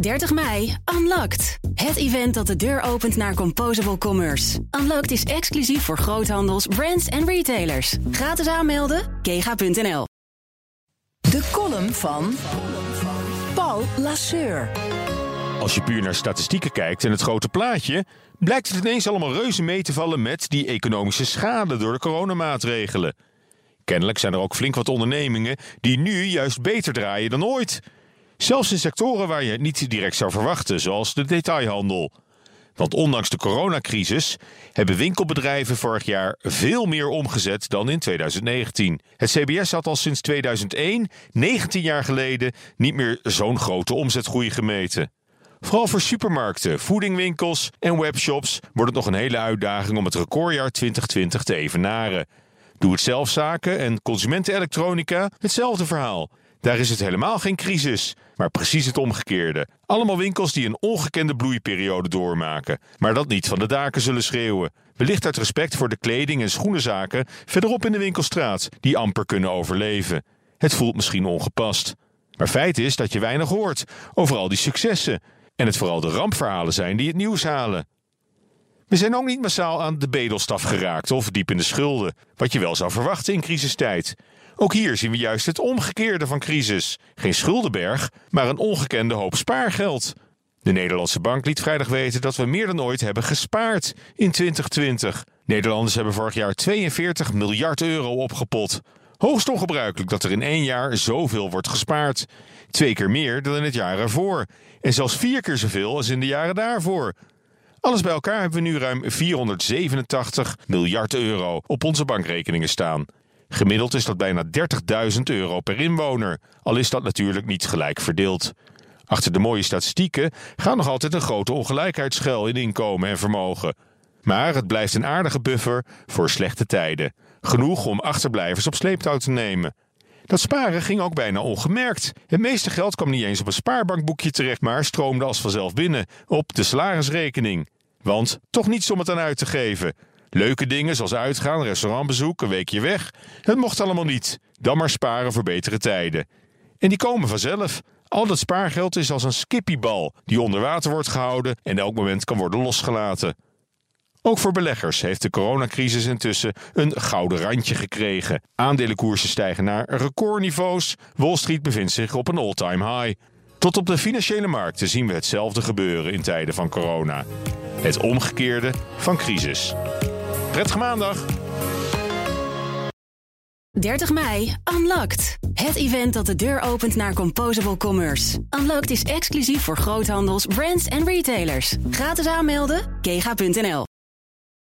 30 mei, Unlocked. Het event dat de deur opent naar Composable Commerce. Unlocked is exclusief voor groothandels, brands en retailers. Gratis aanmelden, kega.nl. De column van Paul Lasseur. Als je puur naar statistieken kijkt en het grote plaatje, blijkt het ineens allemaal reuze mee te vallen met die economische schade door de coronamaatregelen. Kennelijk zijn er ook flink wat ondernemingen die nu juist beter draaien dan ooit. Zelfs in sectoren waar je het niet direct zou verwachten, zoals de detailhandel. Want ondanks de coronacrisis hebben winkelbedrijven vorig jaar veel meer omgezet dan in 2019. Het CBS had al sinds 2001, 19 jaar geleden, niet meer zo'n grote omzetgroei gemeten. Vooral voor supermarkten, voedingwinkels en webshops wordt het nog een hele uitdaging om het recordjaar 2020 te evenaren. Doe het zelfzaken en consumentenelektronica hetzelfde verhaal. Daar is het helemaal geen crisis, maar precies het omgekeerde. Allemaal winkels die een ongekende bloeiperiode doormaken, maar dat niet van de daken zullen schreeuwen. Wellicht uit respect voor de kleding- en schoenenzaken verderop in de winkelstraat, die amper kunnen overleven. Het voelt misschien ongepast. Maar feit is dat je weinig hoort over al die successen. En het vooral de rampverhalen zijn die het nieuws halen. We zijn ook niet massaal aan de bedelstaf geraakt of diep in de schulden, wat je wel zou verwachten in crisistijd. Ook hier zien we juist het omgekeerde van crisis. Geen schuldenberg, maar een ongekende hoop spaargeld. De Nederlandse bank liet vrijdag weten dat we meer dan ooit hebben gespaard in 2020. Nederlanders hebben vorig jaar 42 miljard euro opgepot. Hoogst ongebruikelijk dat er in één jaar zoveel wordt gespaard. Twee keer meer dan in het jaar ervoor. En zelfs vier keer zoveel als in de jaren daarvoor. Alles bij elkaar hebben we nu ruim 487 miljard euro op onze bankrekeningen staan. Gemiddeld is dat bijna 30.000 euro per inwoner, al is dat natuurlijk niet gelijk verdeeld. Achter de mooie statistieken gaat nog altijd een grote ongelijkheid schuil in inkomen en vermogen. Maar het blijft een aardige buffer voor slechte tijden. Genoeg om achterblijvers op sleeptouw te nemen. Dat sparen ging ook bijna ongemerkt. Het meeste geld kwam niet eens op een spaarbankboekje terecht, maar stroomde als vanzelf binnen op de salarisrekening. Want toch niets om het aan uit te geven. Leuke dingen zoals uitgaan, restaurantbezoek, een weekje weg. Het mocht allemaal niet. Dan maar sparen voor betere tijden. En die komen vanzelf. Al dat spaargeld is als een skippiebal die onder water wordt gehouden en elk moment kan worden losgelaten. Ook voor beleggers heeft de coronacrisis intussen een gouden randje gekregen. Aandelenkoersen stijgen naar recordniveaus. Wall Street bevindt zich op een all-time high. Tot op de financiële markten zien we hetzelfde gebeuren in tijden van corona. Het omgekeerde van crisis. Prettige maandag! 30 mei, Unlocked. Het event dat de deur opent naar Composable Commerce. Unlocked is exclusief voor groothandels, brands en retailers. Gratis aanmelden, kega.nl.